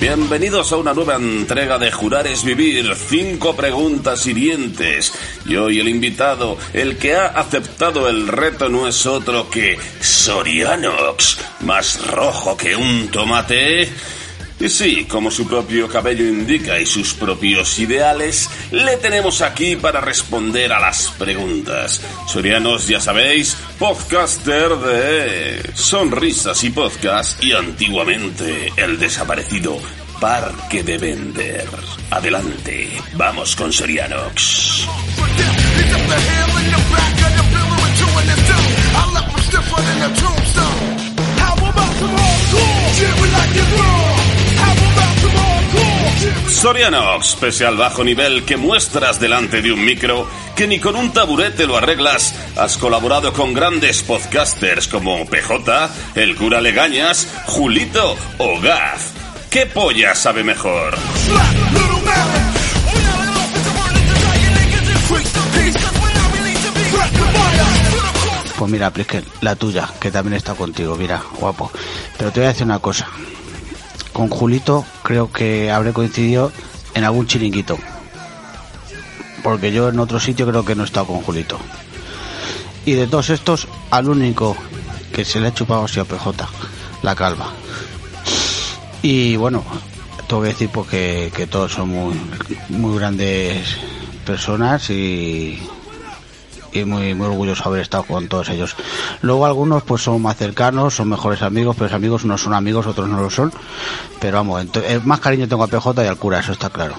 Bienvenidos a una nueva entrega de Jurar es Vivir, cinco preguntas hirientes. Y hoy el invitado, el que ha aceptado el reto no es otro que Sorianox, más rojo que un tomate. Y sí, como su propio cabello indica y sus propios ideales, le tenemos aquí para responder a las preguntas. Sorianos, ya sabéis, podcaster de Sonrisas y Podcast y antiguamente el desaparecido Parque de Vender. Adelante, vamos con Sorianox. Sorianox, pese al bajo nivel que muestras delante de un micro, que ni con un taburete lo arreglas, has colaborado con grandes podcasters como PJ, El Cura Legañas, Julito o Gaz. ¿Qué polla sabe mejor? Pues mira, Plisken, la tuya, que también está contigo, mira, guapo. Pero te voy a decir una cosa. Con Julito creo que habré coincidido en algún chiringuito. Porque yo en otro sitio creo que no he estado con Julito. Y de todos estos, al único que se le ha chupado ha sido PJ, la calva. Y bueno, tengo que decir pues que todos son muy, muy grandes personas y, y muy, muy orgulloso de haber estado con todos ellos. Luego algunos pues son más cercanos, son mejores amigos, pero los amigos unos son amigos, otros no lo son. Pero vamos, ento- eh, más cariño tengo a PJ y al cura, eso está claro.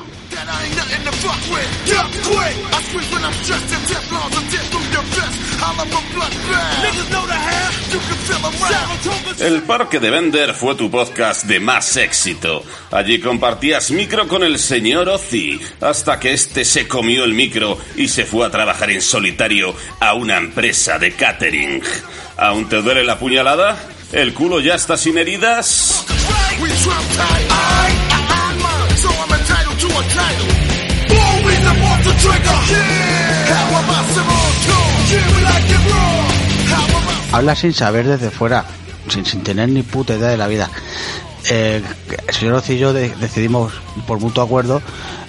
El Parque de Vender fue tu podcast de más éxito. Allí compartías micro con el señor Ozzy, hasta que este se comió el micro y se fue a trabajar en solitario a una empresa de catering. ¿Aún te duele la puñalada? ¿El culo ya está sin heridas? Habla sin saber desde fuera, sin, sin tener ni puta idea de la vida. Eh, el señor Ozzy y yo de- decidimos, por mutuo acuerdo,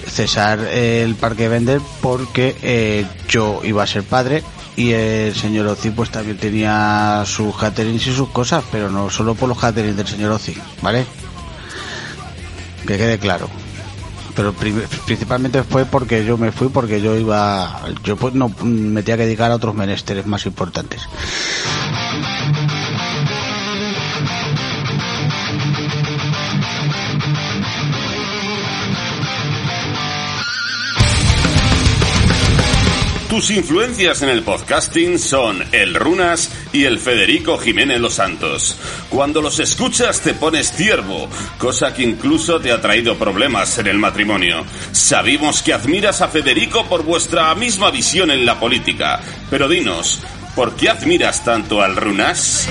cesar el parque Vender porque eh, yo iba a ser padre y el señor Ozzy pues también tenía sus caterings y sus cosas, pero no solo por los caterings del señor Ozzy, ¿vale? Que quede claro. Pero pri- principalmente fue porque yo me fui, porque yo iba, yo pues no me tenía que dedicar a otros menesteres más importantes. Tus influencias en el podcasting son el Runas y el Federico Jiménez Los Santos. Cuando los escuchas te pones ciervo, cosa que incluso te ha traído problemas en el matrimonio. Sabimos que admiras a Federico por vuestra misma visión en la política, pero dinos, ¿por qué admiras tanto al Runas?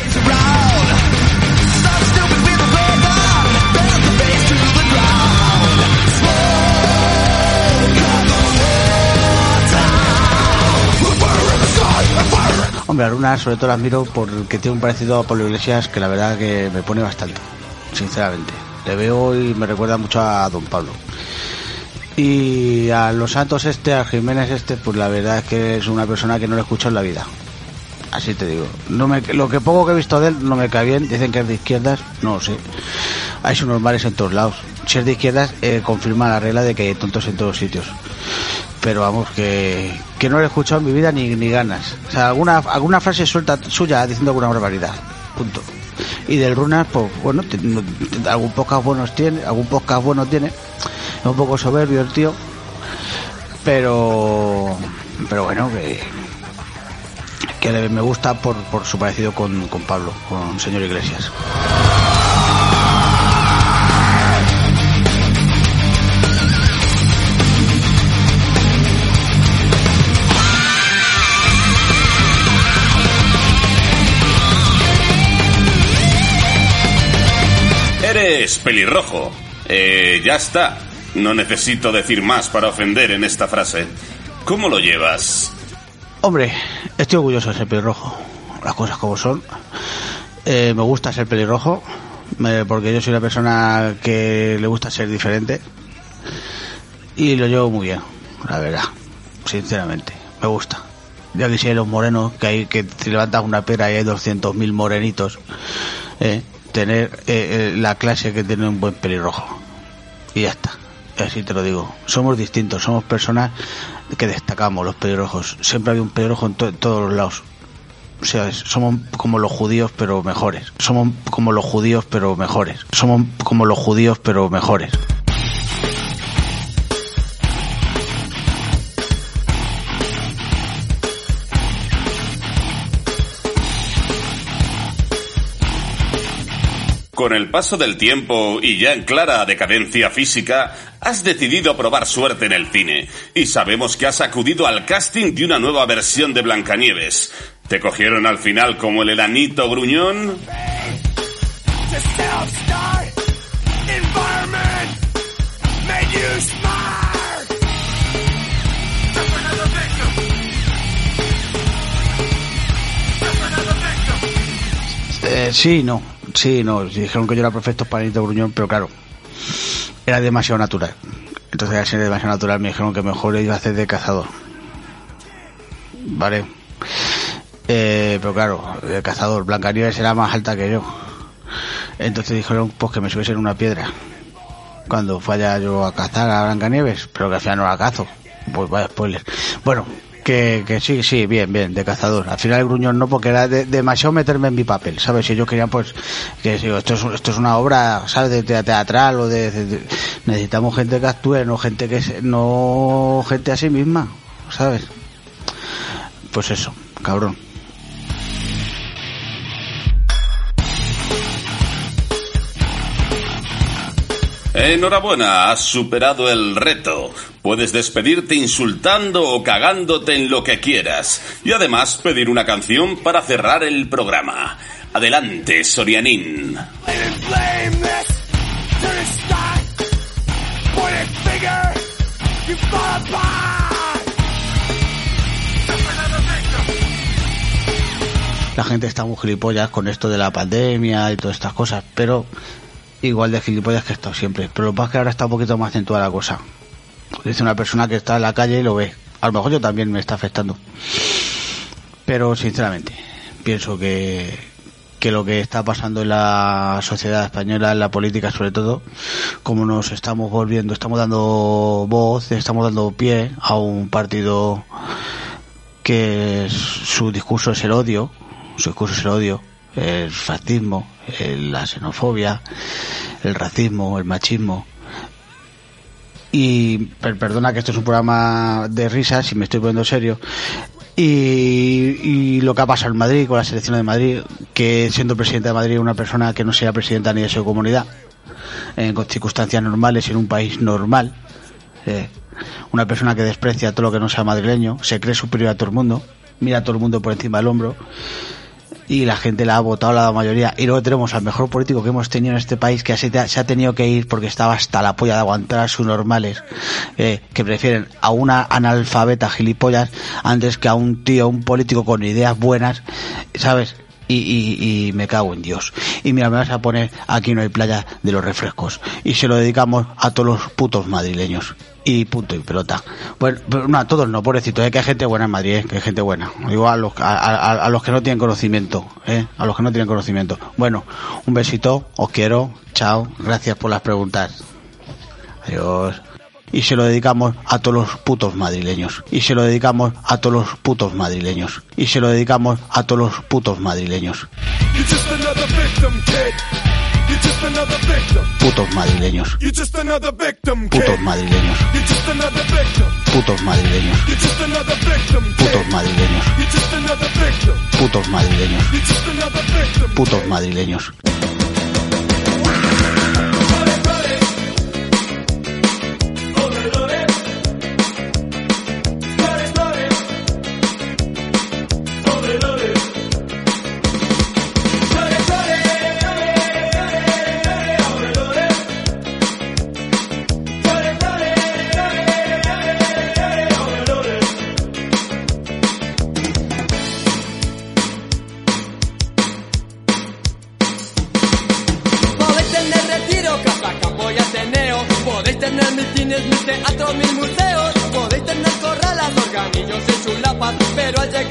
Aruna sobre todo la admiro porque tiene un parecido a Pablo Iglesias que la verdad que me pone bastante, sinceramente. Le veo y me recuerda mucho a Don Pablo. Y a los Santos este, a Jiménez este, pues la verdad es que es una persona que no le escucho en la vida. Así te digo. No me, lo que poco que he visto de él no me cae bien. Dicen que es de izquierdas. No lo sé. Hay sus normales en todos lados. Si es de izquierdas, eh, confirma la regla de que hay tontos en todos sitios. Pero vamos, que, que no lo he escuchado en mi vida ni, ni ganas. O sea, alguna, alguna frase suelta suya diciendo alguna barbaridad. Punto. Y del Runas, pues bueno, algún podcast buenos tiene, algún podcast bueno tiene. Es un poco soberbio el tío. Pero, pero bueno, que, que me gusta por, por su parecido con, con Pablo, con señor Iglesias. Pelirrojo. Eh, ya está. No necesito decir más para ofender en esta frase. ¿Cómo lo llevas? Hombre, estoy orgulloso de ser pelirrojo. Las cosas como son. Eh, me gusta ser pelirrojo. porque yo soy una persona que le gusta ser diferente. Y lo llevo muy bien, la verdad. Sinceramente, me gusta. Ya quisiera los morenos, que hay que te levantas una pera y hay 200.000 morenitos. Eh, tener eh, eh, la clase que tiene un buen pelirrojo. Y ya está. Así te lo digo. Somos distintos, somos personas que destacamos los pelirrojos. Siempre hay un pelirrojo en, todos los lados. O sea, somos como los judíos pero mejores. Somos como los judíos pero mejores. Somos como los judíos pero mejores. Con el paso del tiempo y ya en clara decadencia física, has decidido probar suerte en el cine. Y sabemos que has acudido al casting de una nueva versión de Blancanieves. ¿Te cogieron al final como el elanito gruñón? Eh, sí, no. Sí, no, dijeron que yo era perfecto para Nito Gruñón, pero claro, era demasiado natural. Entonces, al ser demasiado natural, me dijeron que mejor iba a hacer de cazador. Vale. Eh, pero claro, el cazador, Blancanieves era más alta que yo. Entonces dijeron pues que me subiese en una piedra. Cuando falla yo a cazar a Blancanieves, pero que al final no la cazo. Pues vaya spoiler. Bueno, que, que sí, sí, bien, bien, de cazador. Al final el gruñón no, porque era demasiado meterme en mi papel, ¿sabes? Si yo quería, pues, que esto es, esto es una obra, ¿sabes? De teatral o de, Necesitamos gente que actúe, no gente que... No gente a sí misma, ¿sabes? Pues eso, cabrón. Enhorabuena, has superado el reto. Puedes despedirte insultando o cagándote en lo que quieras. Y además pedir una canción para cerrar el programa. Adelante, Sorianín. La gente está muy con esto de la pandemia y todas estas cosas, pero igual de gilipollas que he estado siempre. Pero lo que pasa es que ahora está un poquito más acentuada la cosa. Dice una persona que está en la calle y lo ve. A lo mejor yo también me está afectando. Pero sinceramente, pienso que, que lo que está pasando en la sociedad española, en la política sobre todo, como nos estamos volviendo, estamos dando voz, estamos dando pie a un partido que su discurso es el odio, su discurso es el odio, el fascismo, la xenofobia, el racismo, el machismo. Y perdona que esto es un programa de risas y me estoy poniendo serio. Y, lo que ha pasado en Madrid con la selección de Madrid, que siendo presidente de Madrid una persona que no sea presidenta ni de su comunidad, en circunstancias normales en un país normal, eh, una persona que desprecia todo lo que no sea madrileño, se cree superior a todo el mundo, mira a todo el mundo por encima del hombro y la gente la ha votado la mayoría. Y luego tenemos al mejor político que hemos tenido en este país que se, ha tenido que ir porque estaba hasta la polla de aguantar a sus normales, eh, que prefieren a una analfabeta gilipollas antes que a un tío, un político con ideas buenas, ¿sabes? Y, me cago en Dios. Y mira, me vas a poner aquí no hay playa de los refrescos. Y se lo dedicamos a todos los putos madrileños y punto y pelota. Bueno, no, a todos no, pobrecito, ¿eh? que hay gente buena en Madrid, ¿eh? que hay gente buena. Digo a los, a, los que no tienen conocimiento, ¿eh? a los que no tienen conocimiento. Bueno, un besito, os quiero, chao, gracias por las preguntas. Adiós. Y se lo dedicamos a todos los putos madrileños. Y se lo dedicamos a todos los putos madrileños. Y se lo dedicamos a todos los putos madrileños. Putos madrileños. Putos madrileños. Putos madrileños. Putos madrileños. Putos madrileños. Putos madrileños. Llegar